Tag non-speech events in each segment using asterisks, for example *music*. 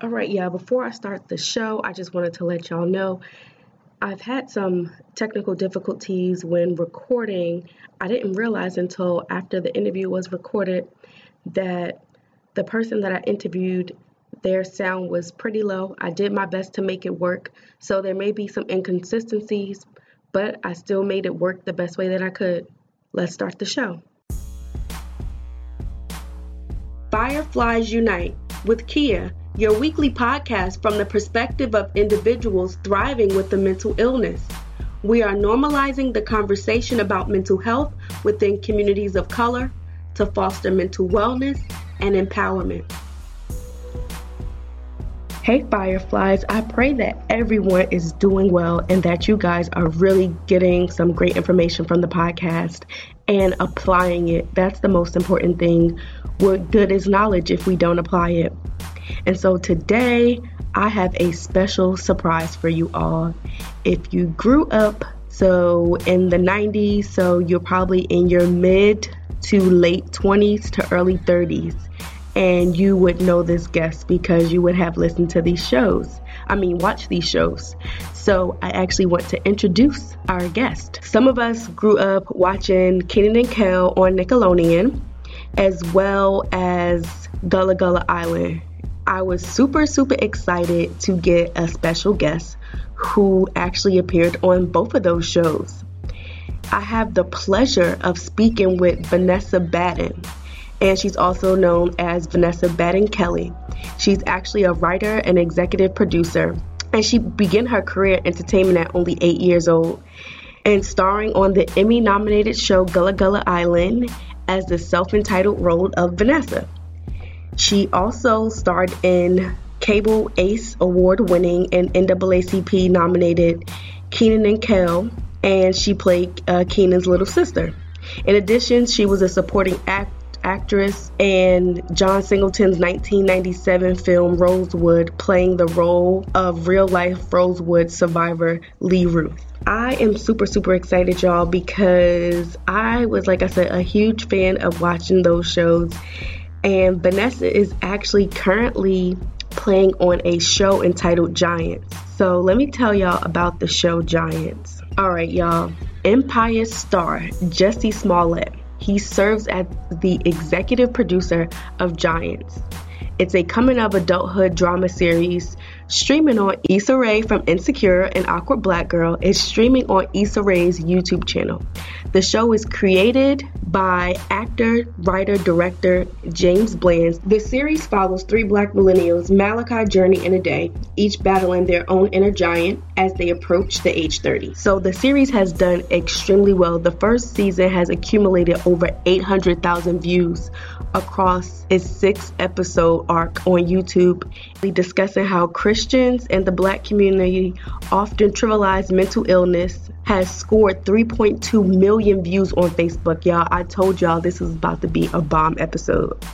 All right, yeah, before I start the show, I just wanted to let y'all know I've had some technical difficulties when recording. I didn't realize until after the interview was recorded that the person that I interviewed, their sound was pretty low. I did my best to make it work, so there may be some inconsistencies, but I still made it work the best way that I could. Let's start the show. Fireflies Unite with Kia your weekly podcast from the perspective of individuals thriving with a mental illness. We are normalizing the conversation about mental health within communities of color to foster mental wellness and empowerment. Hey, Fireflies, I pray that everyone is doing well and that you guys are really getting some great information from the podcast and applying it. That's the most important thing. What good is knowledge if we don't apply it? And so today I have a special surprise for you all. If you grew up so in the 90s, so you're probably in your mid to late 20s to early 30s, and you would know this guest because you would have listened to these shows. I mean, watch these shows. So I actually want to introduce our guest. Some of us grew up watching Kenan and Kel on Nickelodeon, as well as Gullah Gullah Island. I was super, super excited to get a special guest who actually appeared on both of those shows. I have the pleasure of speaking with Vanessa Baden, and she's also known as Vanessa Baden Kelly. She's actually a writer and executive producer, and she began her career in entertainment at only eight years old and starring on the Emmy nominated show Gullah Gullah Island as the self entitled role of Vanessa. She also starred in Cable Ace Award winning and NAACP nominated Kenan and Kel, and she played uh, Kenan's little sister. In addition, she was a supporting act- actress in John Singleton's 1997 film Rosewood, playing the role of real life Rosewood survivor Lee Ruth. I am super, super excited, y'all, because I was, like I said, a huge fan of watching those shows and Vanessa is actually currently playing on a show entitled Giants. So let me tell y'all about the show Giants. All right, y'all. Empire star Jussie Smollett. He serves as the executive producer of Giants. It's a coming of adulthood drama series streaming on Issa Rae from Insecure and Awkward Black Girl is streaming on Issa Rae's YouTube channel. The show is created by actor, writer, director James Bland. The series follows three black millennials, Malachi, Journee, and Ade, each battling their own inner giant as they approach the age 30. So the series has done extremely well. The first season has accumulated over 800,000 views across its six episode arc on YouTube, discussing how Christians and the black community often trivialize mental illness, has scored 3.2 million views on Facebook. Y'all, I told y'all this was about to be a bomb episode.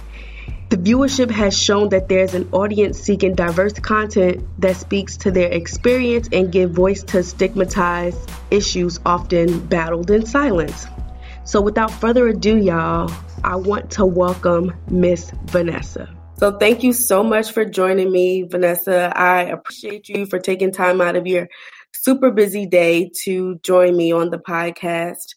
The viewership has shown that there's an audience seeking diverse content that speaks to their experience and give voice to stigmatized issues often battled in silence. So without further ado, y'all, I want to welcome Miss Vanessa. So thank you so much for joining me, Vanessa. I appreciate you for taking time out of your super busy day to join me on the podcast.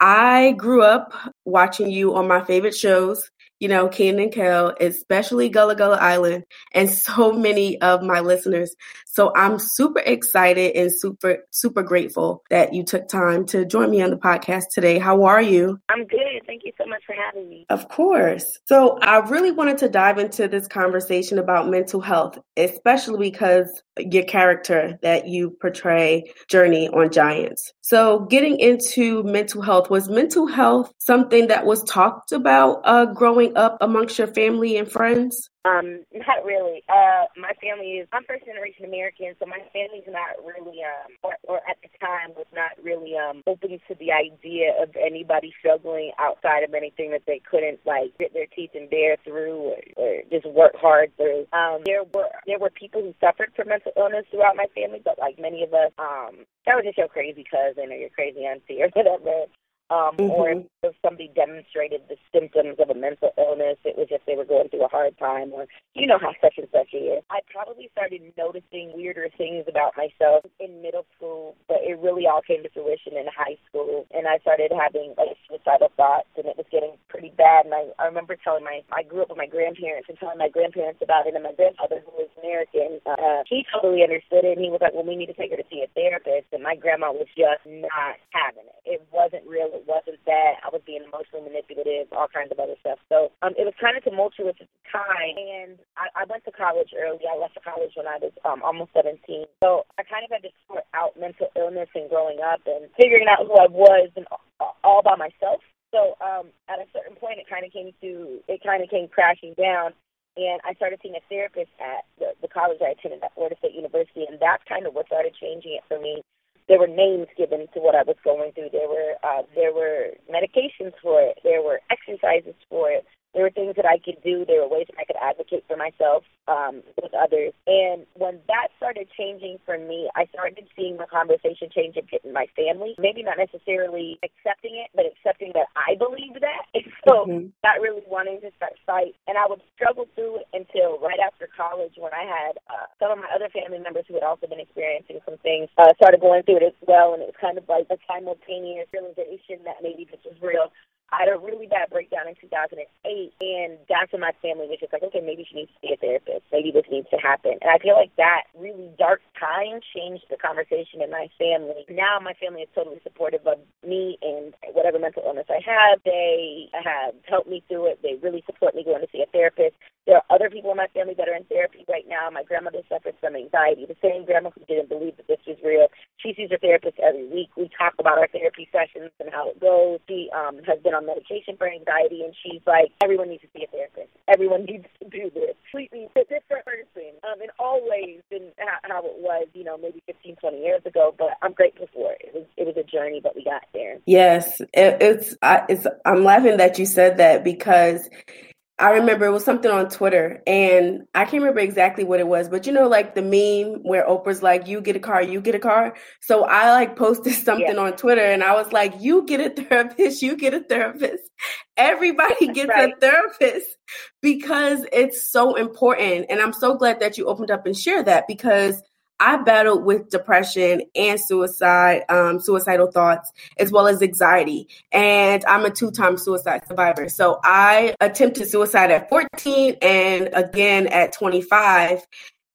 I grew up watching you on my favorite shows you know, Ken and Kel, especially Gullah Gullah Island, and so many of my listeners. So I'm super excited and super, super grateful that you took time to join me on the podcast today. How are you? I'm good. Thank you so much for having me. Of course. So I really wanted to dive into this conversation about mental health, especially because your character that you portray, Journee on Giants. So getting into mental health, was mental health something that was talked about uh, growing up amongst your family and friends? Um, not really. Uh, my family is I'm first generation American, so my family's not really um or, or at the time was not really um open to the idea of anybody struggling outside of anything that they couldn't like grit their teeth and bear through or, or just work hard through. Um, there were there were people who suffered from mental illness throughout my family, but like many of us, um, that was just your crazy cousin or your crazy auntie or *laughs* whatever. Um, mm-hmm. or if somebody demonstrated the symptoms of a mental illness, it was if they were going through a hard time, or you know how such and such is. I probably started noticing weirder things about myself in middle school, but it really all came to fruition in high school, and I started having like suicidal thoughts, and it was getting pretty bad. And I, I remember telling my, I grew up with my grandparents and telling my grandparents about it, and my grandfather, who was American, uh, he totally understood it, and he was like, well, we need to take her to see a therapist, and my grandma was just not having it. It wasn't real. It wasn't that. I was being emotionally manipulative, all kinds of other stuff. So um, it was kind of tumultuous at the time, and I, I went to college early. I left college when I was um, almost 17. So I kind of had to sort out mental illness and growing up and figuring out who I was and all by myself. So um, at a certain point, it kind of came to it kind of came crashing down, and I started seeing a therapist at the, the college I attended at Florida State University, and that's kind of what started changing it for me. There were names given to what I was going through. There were uh, there were medications for it. There were exercises for it. There were things that I could do. There were ways that I could advocate for myself um, with others. And when that started changing for me, I started seeing the conversation change a bit in my family. Maybe not necessarily accepting it, but accepting that I believed that. And *laughs* so mm-hmm. not really wanting to start fight. And I would struggle through it until right after college when I had uh, some of my other family members who had also been experiencing some things uh, started going through it as well. And it was kind of like a simultaneous realization that maybe this was real. I had a really bad breakdown in 2008, and that's when my family was just like, okay, maybe she needs to see a therapist. Maybe this needs to happen. And I feel like that really dark time changed the conversation in my family. Now my family is totally supportive of me and whatever mental illness I have. They have helped me through it. They really support me going to see a therapist. There are other people in my family that are in therapy right now. My grandmother suffers from anxiety. The same grandma who didn't believe that this was real. She sees her therapist every week. We talk about our therapy sessions and how it goes. She um, has been on medication for anxiety, and she's like, everyone needs to see a therapist. Everyone *laughs* needs to do this. Completely a different person um, in all ways than how it was, you know, maybe 15, 20 years ago. But I'm grateful for it. It was it was a journey, but we got there. Yes, it, it's I, it's. I'm laughing that you said that because I remember it was something on Twitter and I can't remember exactly what it was, but you know, like the meme where Oprah's like, you get a car, you get a car. So I like posted *laughs* something yeah. on Twitter and I was like, you get a therapist, you get a therapist. *laughs* Everybody gets right. a therapist because it's so important. And I'm so glad that you opened up and shared that because I battled with depression and suicide, um, suicidal thoughts, as well as anxiety. And I'm a two time suicide survivor. So I attempted suicide at 14 and again at 25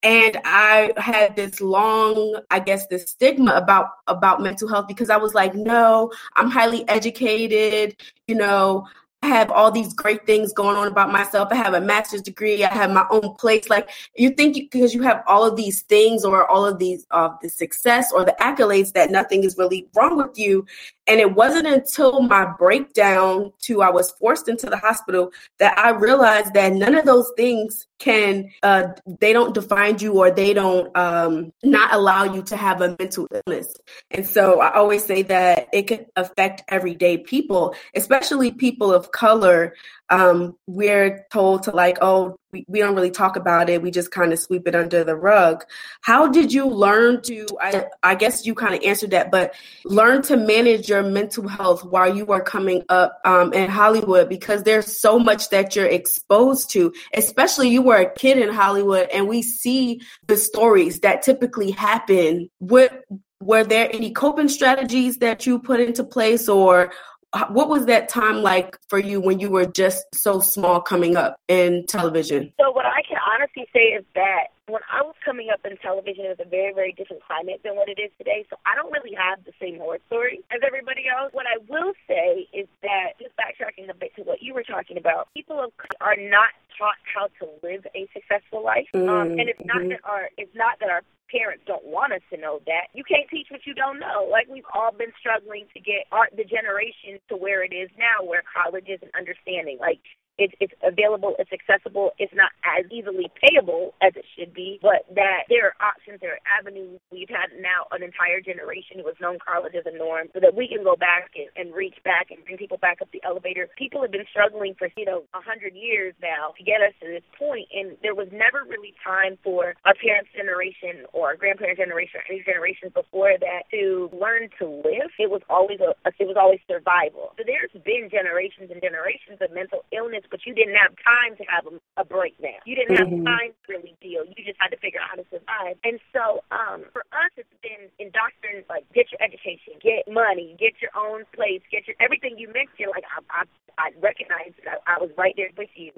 and i had this long i guess this stigma about about mental health because i was like no i'm highly educated you know I have all these great things going on about myself. I have a master's degree. I have my own place. Like you think because you have all of these things or all of these of uh, the success or the accolades that nothing is really wrong with you. And it wasn't until my breakdown to I was forced into the hospital that I realized that none of those things can uh, they don't define you or they don't um, not allow you to have a mental illness. And so I always say that it can affect everyday people, especially people of color um, we're told to like, oh, we, we don't really talk about it. We just kind of sweep it under the rug. How did you learn to, I, I guess you kind of answered that, but learn to manage your mental health while you are coming up um, in Hollywood? Because there's so much that you're exposed to, especially you were a kid in Hollywood and we see the stories that typically happen. What, were there any coping strategies that you put into place or what was that time like for you when you were just so small coming up in television? So what I can honestly say is that when I was coming up in television, it was a very, very different climate than what it is today. So I don't really have the same horror story as everybody else. What I will say is that, just backtracking a bit to what you were talking about, people are not taught how to live a successful life, mm-hmm. um, and it's not mm-hmm. that our it's not that our parents don't want us to know that. You can't teach what you don't know. Like we've all been struggling to get our the generation to where it is now, where college is an understanding. Like it's, it's available, it's accessible, it's not as easily payable as it should be, but that there are options, there are avenues. We've had now an entire generation who has known college as a norm so that we can go back and, and reach back and bring people back up the elevator. People have been struggling for, you know, a hundred years now to get us to this point, and there was never really time for our parents' generation or our grandparents' generation or any generations before that to learn to live. It was always a, it was always survival. So there's been generations and generations of mental illness, but you didn't have time to have a, a breakdown. You didn't have mm-hmm. time to really deal. You just had to figure out how to survive. And so um, for us, it's been indoctrinated like get your education, get money, get your own place, get your everything you mentioned. Like I, I, I recognize that I, I was right there with you.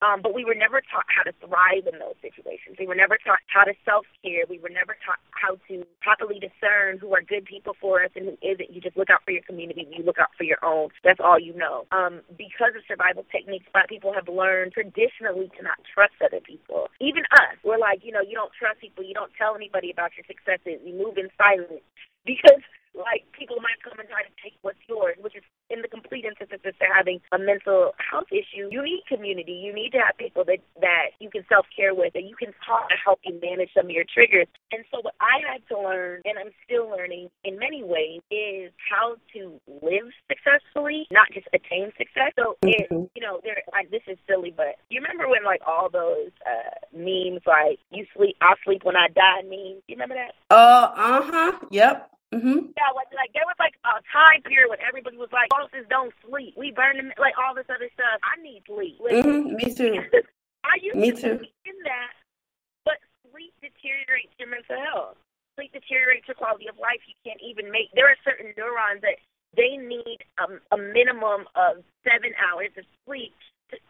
Um, but we were never taught how to thrive in those situations. We were never taught how to self care. We were never taught how to properly discern who are good people for us and who isn't. You just look out for your community. You look out for your own. That's all you know. Um, because of survival techniques, black people have learned traditionally to not trust other people. Even us, we're like, you know, you don't trust people. You don't tell anybody about your successes. You move in silence *laughs* because like people might come and try to take what's yours, which is in the complete antithesis to having a mental health issue. You need community. You need to have people that that you can self care with, that you can talk to help you manage some of your triggers. And so what I had to learn, and I'm still learning in many ways, is how to live successfully, not just attain success. So it, mm-hmm. you know, there. I, this is silly, but you remember when like all those uh memes, like you sleep, I sleep when I die memes. You remember that? Uh, uh huh. Yep. Mm-hmm. Yeah, like, like there was like a time period when everybody was like, "Bosses don't sleep. We burn them like all this other stuff." I need sleep. Mm-hmm. Me too. *laughs* I used Me to too. in that, but sleep deteriorates your mental health. Sleep deteriorates your quality of life. You can't even make. There are certain neurons that they need um, a minimum of seven hours of sleep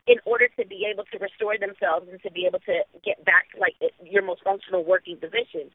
in order to be able to restore themselves and to be able to get back like your most functional working position.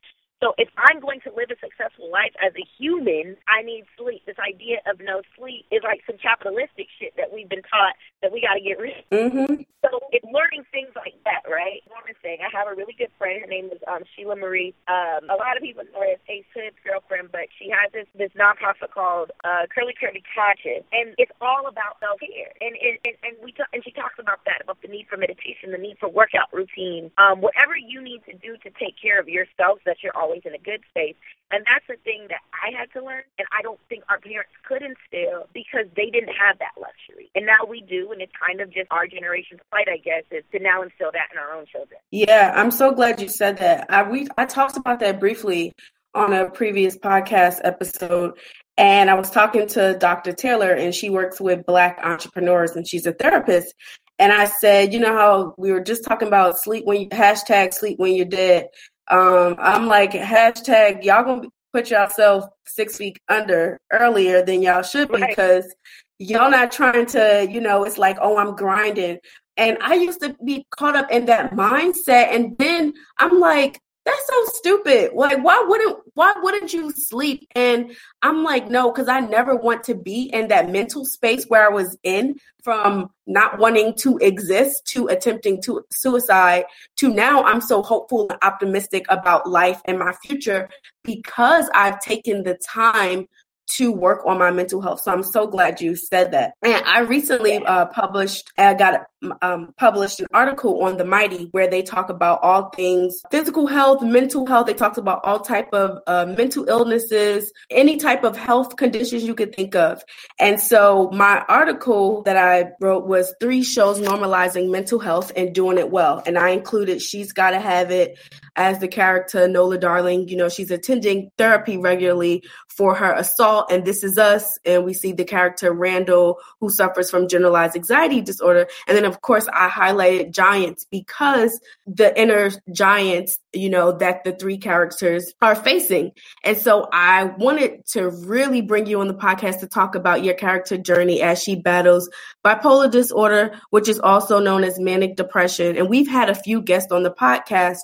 So if I'm going to live a successful life as a human, I need sleep. This idea of no sleep is like some capitalistic shit that we've been taught that we got to get rid of. Mm-hmm. So it's learning things like that, right? One thing, I have a really good friend. Her name is um, Sheila Marie. Um, a lot of people know her as Ace Hood's girlfriend, but she has this this nonprofit called uh, Curly Curly Conscious, and it's all about self care. And, and and and we talk, and she talks about that about the need for meditation, the need for workout routine, um, whatever you need to do to take care of yourself, so that you're always in a good space. And that's the thing that I had to learn, and I don't think our parents could instill because they didn't have that luxury. And now we do, and it's kind of just our generation's fight, I guess, is to now instill that in our own children. Yeah, I'm so glad you said that. I we I talked about that briefly on a previous podcast episode. And I was talking to Dr. Taylor, and she works with Black entrepreneurs, and she's a therapist. And I said, you know how we were just talking about sleep when you hashtag sleep when you're dead. Um, I'm like, hashtag, y'all gonna put yourself six feet under earlier than y'all should be because y'all not trying to, you know, it's like, oh, I'm grinding. And I used to be caught up in that mindset. And then I'm like, that's so stupid. Like, why wouldn't why wouldn't you sleep? And I'm like, no, because I never want to be in that mental space where I was in from not wanting to exist to attempting to suicide to now I'm so hopeful and optimistic about life and my future because I've taken the time to work on my mental health. So I'm so glad you said that. And I recently uh, published, I got um, published an article on the Mighty where they talk about all things physical health, mental health. They talked about all type of uh, mental illnesses, any type of health conditions you could think of. And so my article that I wrote was three shows normalizing mental health and doing it well. And I included She's Gotta Have It as the character Nola Darling. You know, she's attending therapy regularly for her assault and This Is Us. And we see the character Randall who suffers from generalized anxiety disorder. And then of course, I highlighted giants because the inner giants, you know, that the three characters are facing. And so I wanted to really bring you on the podcast to talk about your character Journee as she battles bipolar disorder, which is also known as manic depression. And we've had a few guests on the podcast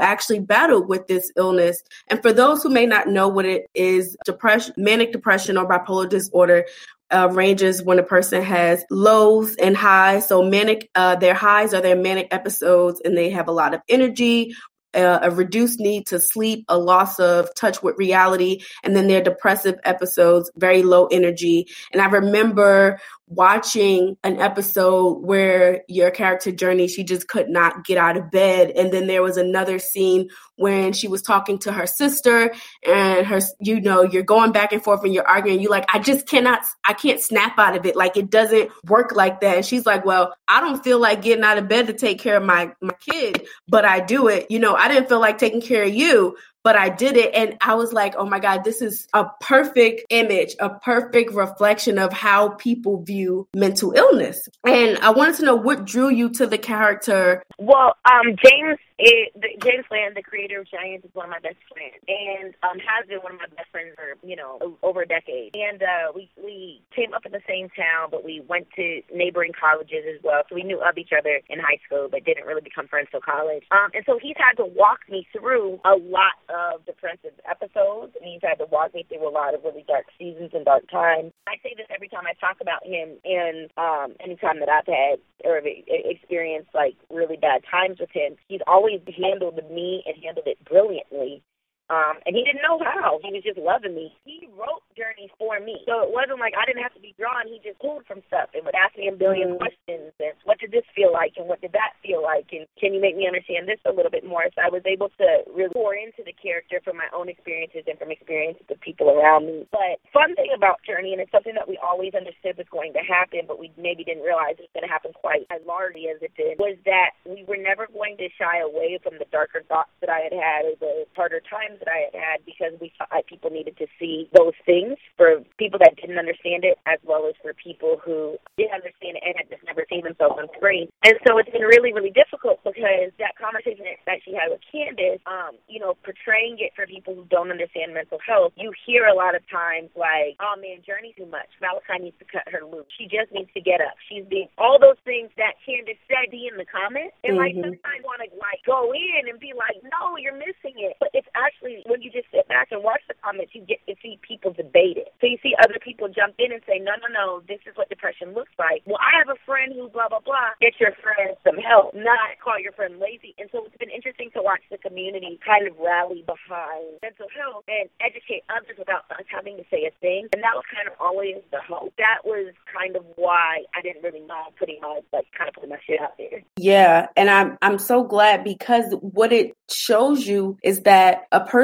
actually battled with this illness. And for those who may not know what it is, depression, manic depression or bipolar disorder, uh, ranges when a person has lows and highs. So manic, uh, their highs are their manic episodes, and they have a lot of energy, uh, a reduced need to sleep, a loss of touch with reality, and then their depressive episodes, very low energy. And I remember watching an episode where your character Journee, she just could not get out of bed. And then there was another scene when she was talking to her sister and her, you know, you're going back and forth and you're arguing. You're like, I just cannot, I can't snap out of it. Like it doesn't work like that. And she's like, well, I don't feel like getting out of bed to take care of my, my kid, but I do it. You know, I didn't feel like taking care of you, but I did it. And I was like, oh my God, this is a perfect image, a perfect reflection of how people view mental illness. And I wanted to know what drew you to the character. Well, um, James it, James Bland, the creator of Giants, is one of my best friends, and um, has been one of my best friends for you know over a decade. And uh, we we came up in the same town, but we went to neighboring colleges as well. So we knew of each other in high school, but didn't really become friends till college. Um, and so he's had to walk me through a lot of depressive episodes, and he's had to walk me through a lot of really dark seasons and dark times. I say this every time I talk about him, and um, anytime that I've had or experienced like really bad times with him, he's always always handled me and handled it brilliantly. Um, and he didn't know how. He was just loving me. He wrote Journee for me. So it wasn't like I didn't have to be drawn. He just pulled from stuff and would ask me a 1000000000 mm questions. And what did this feel like? And what did that feel like? And can you make me understand this a little bit more? So I was able to really pour into the character from my own experiences and from experiences of people around me. But fun thing about Journee, and it's something that we always understood was going to happen, but we maybe didn't realize it was going to happen quite as largely as it did, was that we were never going to shy away from the darker thoughts that I had had or the harder times that I had had because we thought people needed to see those things for people that didn't understand it as well as for people who did understand it and had just never seen themselves on screen. And so it's been really, really difficult because that conversation that she had with Candace, um, you know, portraying it for people who don't understand mental health, you hear a lot of times like, oh man, Journee too much. Malachi needs to cut her loose. She just needs to get up. She's being all those things that Candace said be in the comments. And mm-hmm. like sometimes want to like go in and be like, no, you're missing it. But it's actually when you just sit back and watch the comments, you get to see people debate it. So you see other people jump in and say, no, no, no, this is what depression looks like. Well, I have a friend who blah, blah, blah. Get your friend some help, not call your friend lazy. And so it's been interesting to watch the community kind of rally behind mental health and educate others without us having to say a thing. And that was kind of always the hope. That was kind of why I didn't really mind putting my, like, kind of putting my shit out there. Yeah. And I'm, I'm so glad because what it shows you is that a person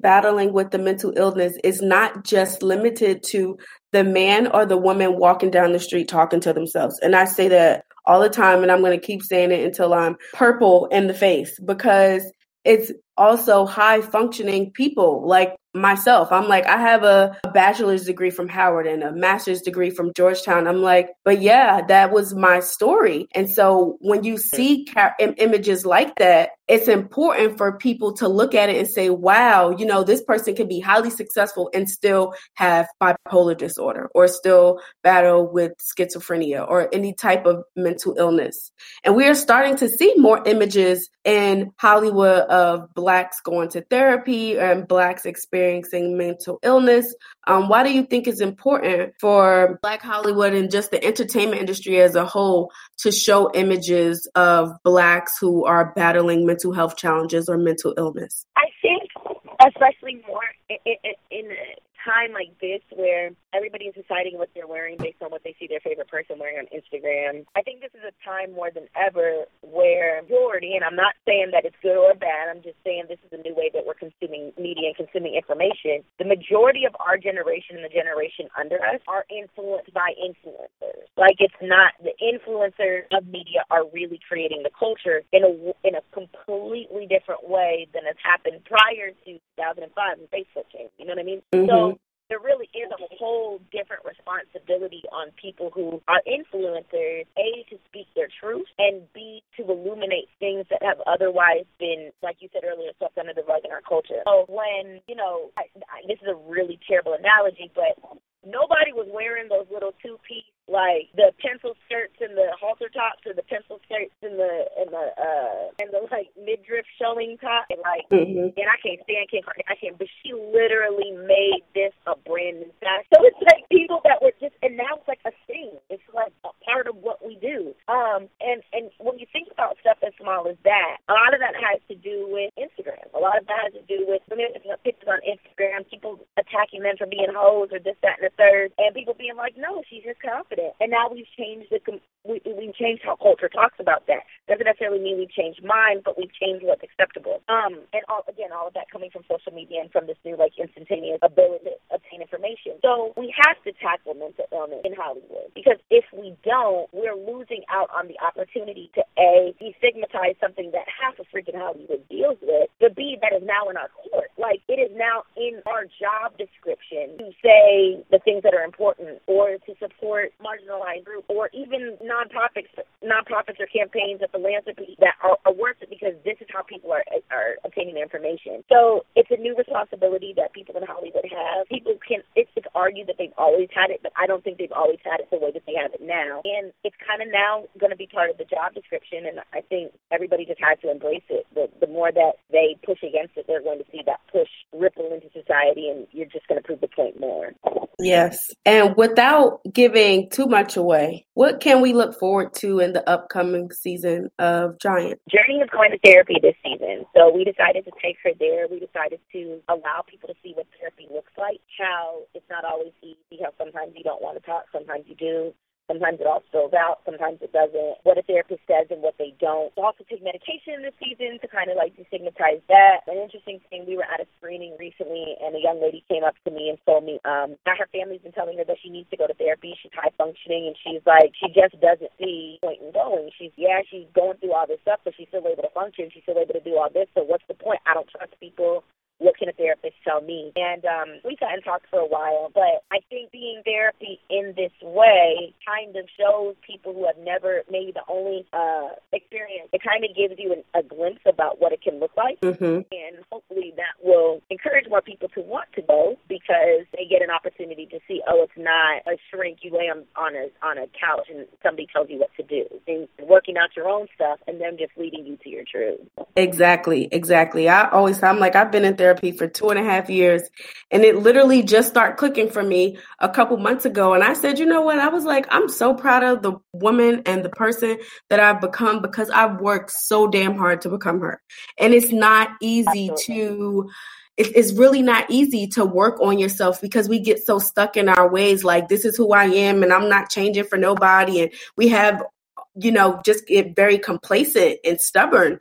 battling with the mental illness is not just limited to the man or the woman walking down the street talking to themselves. And I say that all the time, and I'm going to keep saying it until I'm purple in the face because it's also high functioning people like myself. I'm like, I have a, a, bachelor's degree from Howard and a master's degree from Georgetown. I'm like, but yeah, that was my story. And so when you see ca- images like that, it's important for people to look at it and say, wow, you know, this person can be highly successful and still have bipolar disorder or still battle with schizophrenia or any type of mental illness. And we are starting to see more images in Hollywood of blacks going to therapy and blacks experiencing mental illness. Um, why do you think it's important for Black Hollywood and just the entertainment industry as a whole to show images of blacks who are battling mental health challenges or mental illness? I think, especially more in, in, in time like this where everybody is deciding what they're wearing based on what they see their favorite person wearing on Instagram, I think this is a time more than ever where majority, and I'm not saying that it's good or bad, I'm just saying this is a new way that we're consuming media and consuming information. The majority of our generation and the generation under us are influenced by influencers. Like it's not the influencers of media are really creating the culture in a in a completely different way than has happened prior to 2005 when Facebook came. You know what I mean? Mm-hmm. So there really is a whole different responsibility on people who are influencers, A, to speak their truth, and B, to illuminate things that have otherwise been, like you said earlier, swept under the rug in our culture. So when, you know, I, I, this is a really terrible analogy, but nobody was wearing those little two piece like the pencil skirts and the halter tops or the pencil skirts and the and the uh midriff showing top and like mm-hmm. and I can't stand Kim Kardashian, but she literally made this a brand new fashion. So it's like people that were just and now it's like a thing. It's like a part of what we do. Um and and when you think about stuff as small as that, a lot of that has to do with Instagram. A lot of that has to do with women pictures on Instagram, people attacking them from being hoes or this, that, and the third, and people being like, no, she's just confident. And now we've changed the we we've changed how culture talks about that. Doesn't necessarily mean we've changed minds, but we've changed what's acceptable. Um, and all again, all of that coming from social media and from this new like instantaneous ability to obtain information. So we have to tackle mental illness in Hollywood because if we don't, we're losing out on the opportunity to a destigmatize something that half of freaking Hollywood deals with, but b that is now in our court. Like it is now in our job description to say the things that are important or to support marginalized groups or even nonprofits, nonprofits or campaigns of philanthropy that are, are worth it because this is how people are are obtaining their information. So it's a new responsibility that people in Hollywood have. People can it's, it's argued that they've always had it, but I don't think they've always had it the way that they have it now. And it's kind of now going to be part of the job description, and I think everybody just has to embrace it. The the more that they push against it, they're going to see that push ripple into society, and you're just going to prove the point more. Yes, and without giving too much away, what can we look forward to in the upcoming season of Giant? Journee is going to therapy this season. So we decided to take her there. We decided to allow people to see what therapy looks like, how it's not always easy, how sometimes you don't want to talk, sometimes you do. Sometimes it all spills out, sometimes it doesn't. What a therapist says and what they don't. We also take medication this season to kind of like destigmatize that. An interesting thing, we were at a screening recently and a young lady came up to me and told me um, her family's been telling her that she needs to go to therapy. She's high functioning and she's like, she just doesn't see point in going. She's, yeah, she's going through all this stuff, but she's still able to function. She's still able to do all this. So what's the point? I don't trust people what can a therapist tell me? And um, we sat and talked for a while, but I think being therapy in this way kind of shows people who have never maybe the only uh, experience. It kind of gives you an, a glimpse about what it can look like, mm-hmm. and hopefully that will encourage more people to want to go because they get an opportunity to see, oh, it's not a shrink. You lay on on a on a couch and somebody tells you what to do. And working out your own stuff, and them just leading you to your truth. Exactly, exactly. I always I'm like I've been in therapy therapy for two and a half years. And it literally just started clicking for me a couple months ago. And I said, you know what? I was like, I'm so proud of the woman and the person that I've become because I've worked so damn hard to become her. And it's not easy to it's really not easy to work on yourself because we get so stuck in our ways like this is who I am and I'm not changing for nobody and we have you know, just get very complacent and stubborn.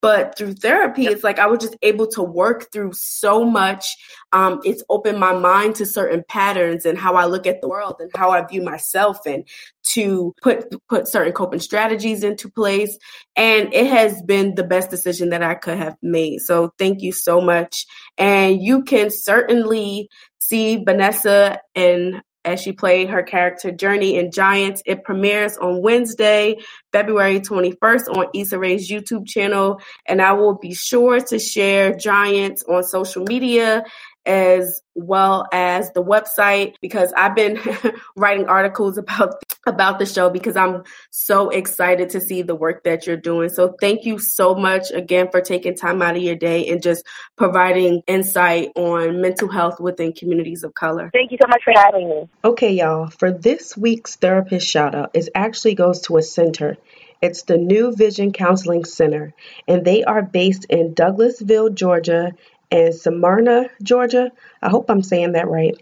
But through therapy, it's like I was just able to work through so much. Um, it's opened my mind to certain patterns and how I look at the world and how I view myself and to put put certain coping strategies into place. And it has been the best decision that I could have made. So thank you so much. And you can certainly see Vanessa and as she played her character Journee in Giants. It premieres on Wednesday, February 21st on Issa Rae's YouTube channel. And I will be sure to share Giants on social media as well as the website because I've been *laughs* writing articles about about the show because I'm so excited to see the work that you're doing. So thank you so much again for taking time out of your day and just providing insight on mental health within communities of color. Thank you so much for having me. Okay, y'all. For this week's therapist shout out, it actually goes to a center. It's the New Vision Counseling Center, and they are based in Douglasville, Georgia, and Smyrna, Georgia. I hope I'm saying that right.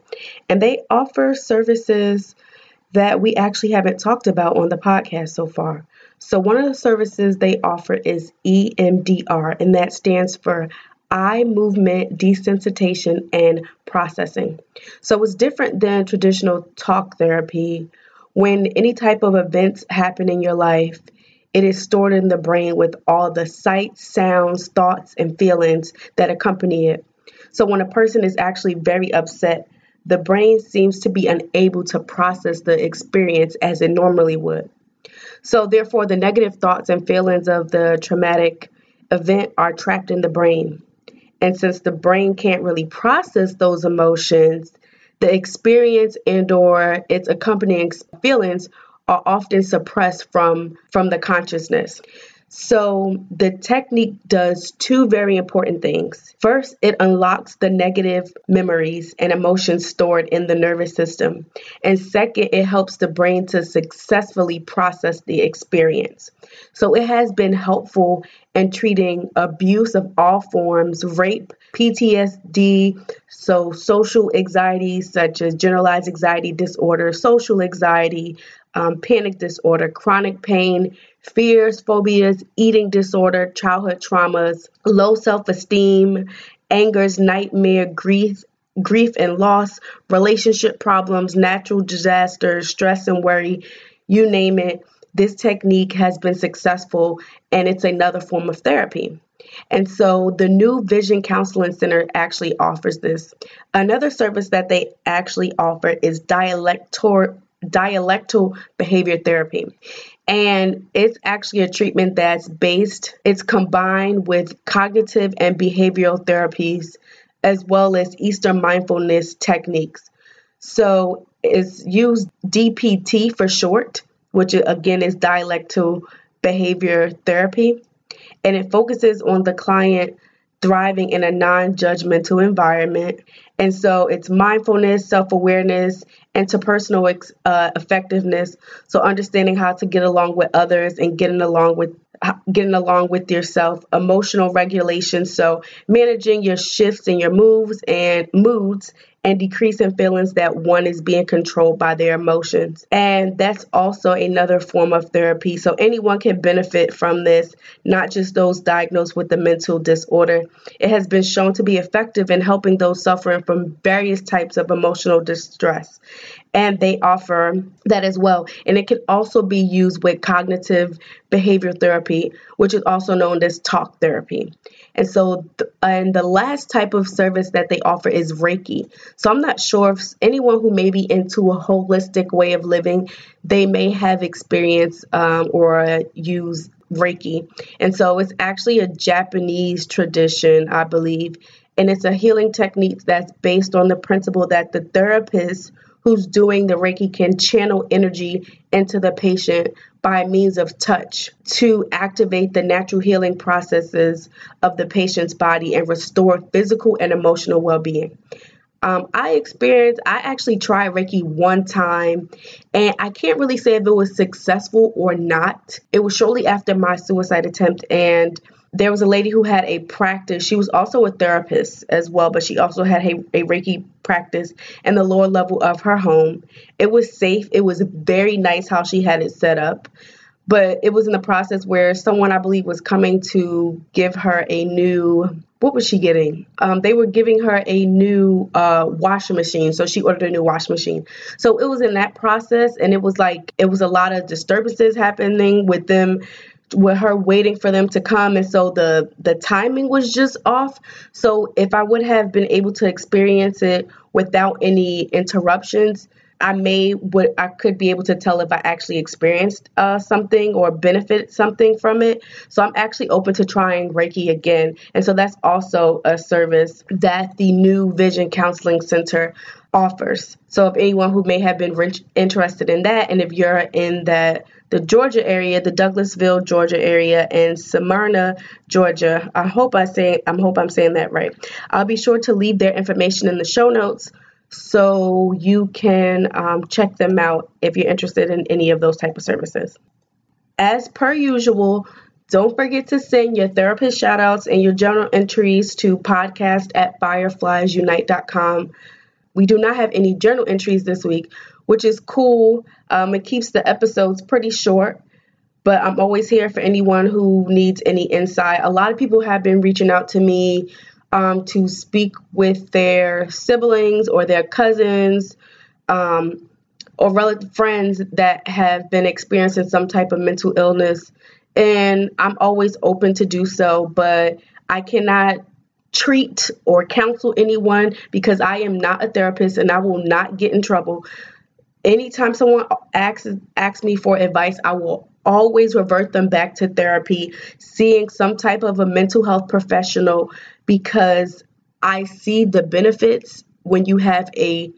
And they offer services that we actually haven't talked about on the podcast so far. So, one of the services they offer is EMDR, and that stands for eye movement desensitization and processing. So, it's different than traditional talk therapy. When any type of events happen in your life, it is stored in the brain with all the sights, sounds, thoughts, and feelings that accompany it. So when a person is actually very upset, the brain seems to be unable to process the experience as it normally would. So, therefore, the negative thoughts and feelings of the traumatic event are trapped in the brain. And since the brain can't really process those emotions, the experience and or its accompanying feelings are often suppressed from from the consciousness. So, the technique does two very important things. First, it unlocks the negative memories and emotions stored in the nervous system. And second, it helps the brain to successfully process the experience. So, it has been helpful in treating abuse of all forms, rape, PTSD, so social anxiety, such as generalized anxiety disorder, social anxiety, um, panic disorder, chronic pain, fears, phobias, eating disorder, childhood traumas, low self esteem, angers, nightmare, grief, grief and loss, relationship problems, natural disasters, stress and worry, you name it. This technique has been successful and it's another form of therapy. And so the new Vision Counseling Center actually offers this. Another service that they actually offer is dialector dialectal behavior therapy. And it's actually a treatment that's based, it's combined with cognitive and behavioral therapies as well as Eastern mindfulness techniques. So it's used DBT for short, which again is dialectal behavior therapy. And it focuses on the client thriving in a non judgmental environment. And so it's mindfulness, self awareness, interpersonal uh, effectiveness. So understanding how to get along with others and getting along with getting along with yourself, emotional regulation. So managing your shifts and your moves and moods and decreasing feelings that one is being controlled by their emotions. And that's also another form of therapy. So anyone can benefit from this, not just those diagnosed with the mental disorder. It has been shown to be effective in helping those suffering from various types of emotional distress and they offer that as well. And it can also be used with cognitive behavior therapy, which is also known as talk therapy. And so, th- and the last type of service that they offer is Reiki. So I'm not sure if anyone who may be into a holistic way of living, they may have experienced um, or use Reiki. And so it's actually a Japanese tradition, I believe. And it's a healing technique that's based on the principle that the therapist who's doing the Reiki can channel energy into the patient by means of touch to activate the natural healing processes of the patient's body and restore physical and emotional well being. Um, I experienced, I actually tried Reiki one time, and I can't really say if it was successful or not. It was shortly after my suicide attempt, and there was a lady who had a practice. She was also a therapist as well, but she also had a, a Reiki practice in the lower level of her home. It was safe. It was very nice how she had it set up. But it was in the process where someone, I believe, was coming to give her a new what was she getting? Um, they were giving her a new uh, washing machine. So she ordered a new washing machine. So it was in that process, and it was like, it was a lot of disturbances happening with them with her waiting for them to come. And so the the timing was just off. So if i would have been able to experience it without any interruptions i may would i could be able to tell if i actually experienced uh, something or benefit something from it. So i'm actually open to trying reiki again. And so that's also a service that the new vision counseling center offers. So if anyone who may have been interested in that and if you're in that the Georgia area, the Douglasville, Georgia area, and Smyrna, Georgia. I hope I say I hope I'm saying that right. I'll be sure to leave their information in the show notes so you can um, check them out if you're interested in any of those type of services. As per usual, don't forget to send your therapist shoutouts and your journal entries to podcast at firefliesunite.com. We do not have any journal entries this week, which is cool. Um, it keeps the episodes pretty short, but I'm always here for anyone who needs any insight. A lot of people have been reaching out to me um, to speak with their siblings or their cousins um, or relative friends that have been experiencing some type of mental illness. And I'm always open to do so, but I cannot treat or counsel anyone because I am not a therapist and I will not get in trouble anytime someone asks asks me for advice, I will always revert them back to therapy, seeing some type of a mental health professional because I see the benefits when you have a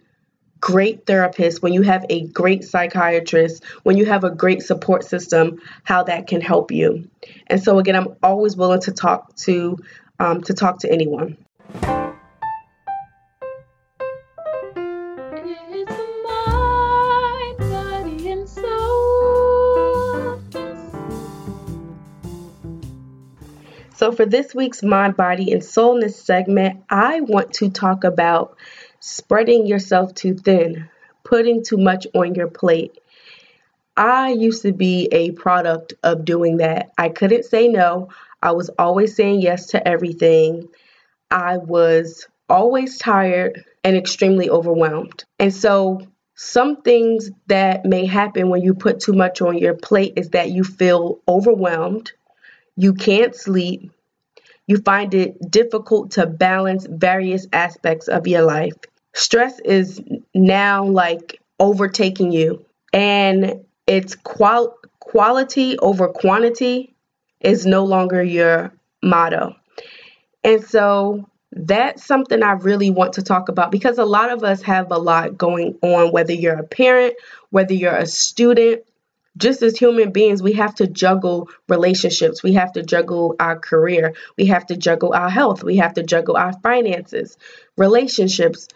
great therapist, when you have a great psychiatrist, when you have a great support system, how that can help you. And so again, I'm always willing to talk to um, to talk to anyone. So, for this week's Mind, Body, and Soulness segment, I want to talk about spreading yourself too thin, putting too much on your plate. I used to be a product of doing that. I couldn't say no. I was always saying yes to everything. I was always tired and extremely overwhelmed. And so, some things that may happen when you put too much on your plate is that you feel overwhelmed you can't sleep, you find it difficult to balance various aspects of your life. Stress is now like overtaking you, and it's qual- quality over quantity is no longer your motto. And so that's something I really want to talk about because a lot of us have a lot going on, whether you're a parent, whether you're a student, just as human beings, we have to juggle relationships. We have to juggle our career. We have to juggle our health. We have to juggle our finances, relationships.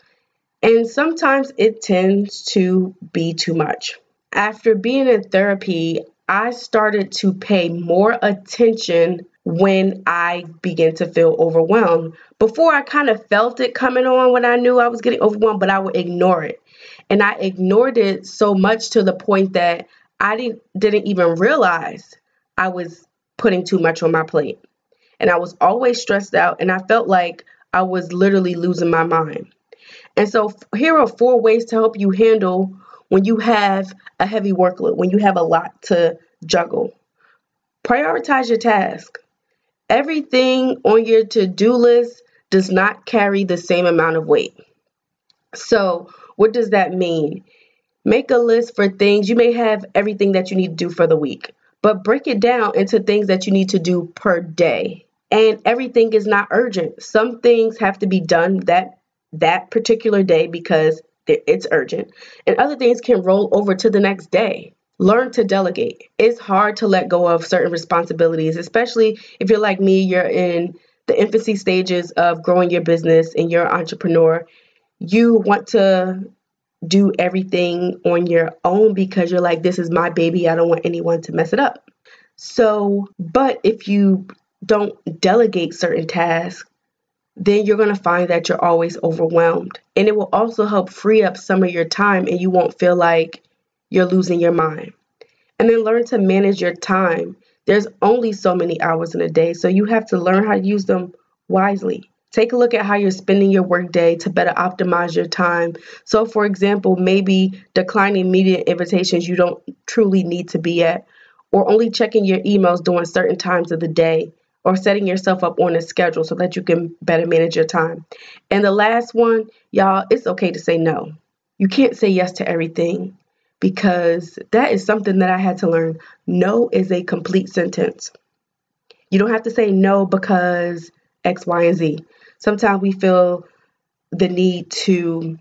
And sometimes it tends to be too much. After being in therapy, I started to pay more attention when I began to feel overwhelmed. Before I kind of felt it coming on when I knew I was getting overwhelmed, but I would ignore it. And I ignored it so much to the point that I didn't didn't even realize I was putting too much on my plate. And I was always stressed out and I felt like I was literally losing my mind. And so here are four ways to help you handle when you have a heavy workload, when you have a lot to juggle. Prioritize your task. Everything on your to-do list does not carry the same amount of weight. So, what does that mean? Make a list for things. You may have everything that you need to do for the week, but break it down into things that you need to do per day. And everything is not urgent. Some things have to be done that that particular day because it's urgent. And other things can roll over to the next day. Learn to delegate. It's hard to let go of certain responsibilities, especially if you're like me, you're in the infancy stages of growing your business and you're an entrepreneur. You want to do everything on your own because you're like, this is my baby. I don't want anyone to mess it up. So, but if you don't delegate certain tasks, then you're going to find that you're always overwhelmed. And it will also help free up some of your time and you won't feel like you're losing your mind. And then learn to manage your time. There's only so many hours in a day, so you have to learn how to use them wisely. Take a look at how you're spending your workday to better optimize your time. So, for example, maybe declining media invitations you don't truly need to be at, or only checking your emails during certain times of the day, or setting yourself up on a schedule so that you can better manage your time. And the last one, y'all, it's okay to say no. You can't say yes to everything because that is something that I had to learn. No is a complete sentence. You don't have to say no because X, Y, and Z sometimes we feel the need to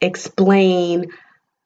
explain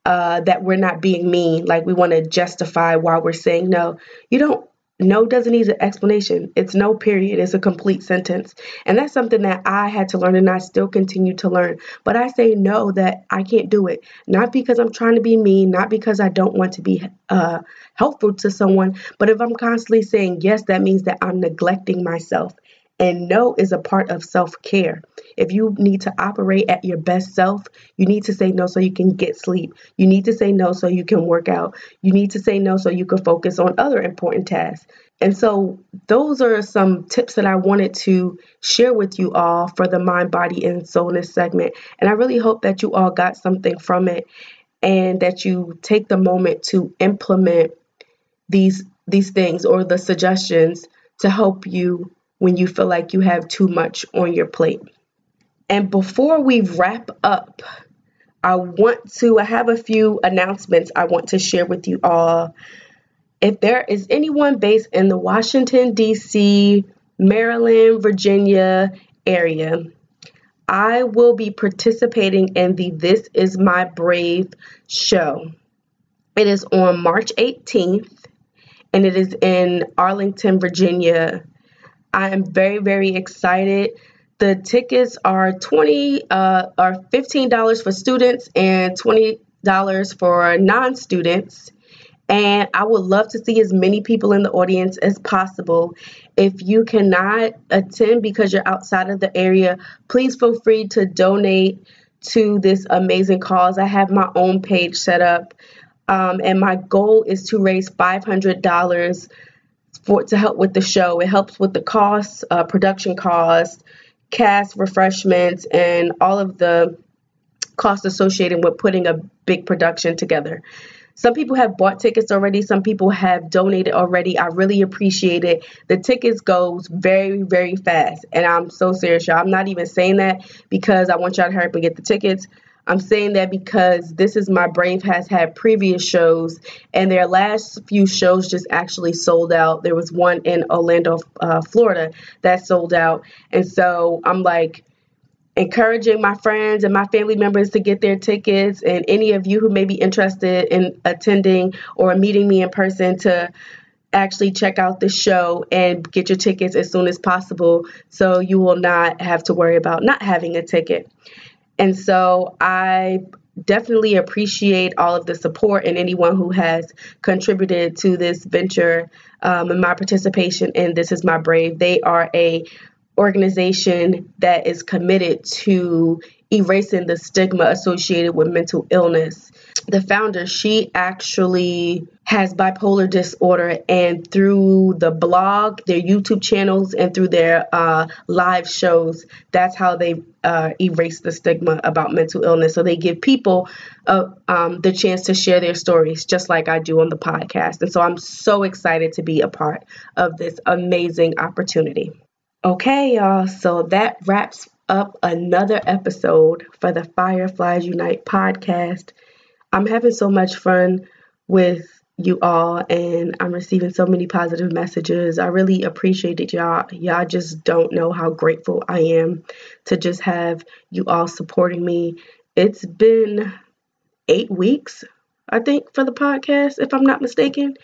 uh, that we're not being mean, like we want to justify why we're saying no. You don't. No doesn't need an explanation. It's no period. It's a complete sentence. And that's something that I had to learn and I still continue to learn. But I say no that I can't do it. Not because I'm trying to be mean, not because I don't want to be uh, helpful to someone, but if I'm constantly saying yes, that means that I'm neglecting myself. And no is a part of self care. If you need to operate at your best self, you need to say no so you can get sleep. You need to say no so you can work out. You need to say no so you can focus on other important tasks. And so, those are some tips that I wanted to share with you all for the mind, body, and soulness segment. And I really hope that you all got something from it and that you take the moment to implement these these things or the suggestions to help you when you feel like you have too much on your plate. And before we wrap up, I want to I have a few announcements I want to share with you all. If there is anyone based in the Washington D.C., Maryland, Virginia area, I will be participating in the This Is My Brave show. It is on March 18th and it is in Arlington, Virginia. I am very, very excited. The tickets are 20 uh, are $15 for students and $20 for non-students. And I would love to see as many people in the audience as possible. If you cannot attend because you're outside of the area, please feel free to donate to this amazing cause. I have my own page set up, um, and my goal is to raise $500 for to help with the show. It helps with the costs, uh, production costs, cast refreshments, and all of the costs associated with putting a big production together. Some people have bought tickets already. Some people have donated already. I really appreciate it. The tickets goes very, very fast. And I'm so serious, y'all. I'm not even saying that because I want y'all to hurry up and get the tickets. I'm saying that because this is my Brave has had previous shows, and their last few shows just actually sold out. There was one in Orlando, uh, Florida, that sold out, and so I'm like, encouraging my friends and my family members to get their tickets and any of you who may be interested in attending or meeting me in person to actually check out the show and get your tickets as soon as possible so you will not have to worry about not having a ticket. And so I definitely appreciate all of the support and anyone who has contributed to this venture um, and my participation in This Is My Brave. They are a organization that is committed to erasing the stigma associated with mental illness. The founder, she actually has bipolar disorder, and through the blog, their YouTube channels, and through their uh, live shows, that's how they uh, erase the stigma about mental illness. So they give people uh, um, the chance to share their stories, just like I do on the podcast. And so I'm so excited to be a part of this amazing opportunity. Okay, y'all, so that wraps up another episode for the Fireflies Unite podcast. I'm having so much fun with you all and I'm receiving so many positive messages. I really appreciate it, y'all. Y'all just don't know how grateful I am to just have you all supporting me. It's been eight weeks, I think, for the podcast, if I'm not mistaken.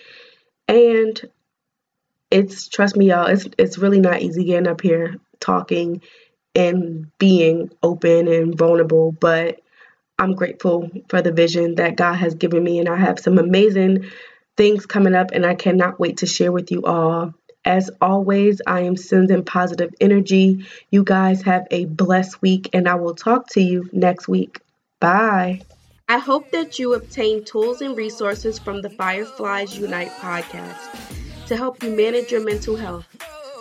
And it's trust me y'all it's it's really not easy getting up here talking and being open and vulnerable but i'm grateful for the vision that god has given me and i have some amazing things coming up and i cannot wait to share with you all as always i am sending positive energy you guys have a blessed week and i will talk to you next week bye I hope that you obtain tools and resources from the Fireflies Unite podcast to help you manage your mental health.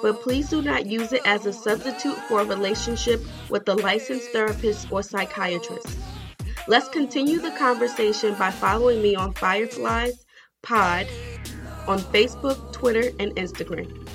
But please do not use it as a substitute for a relationship with a licensed therapist or psychiatrist. Let's continue the conversation by following me on Fireflies Pod on Facebook, Twitter, and Instagram.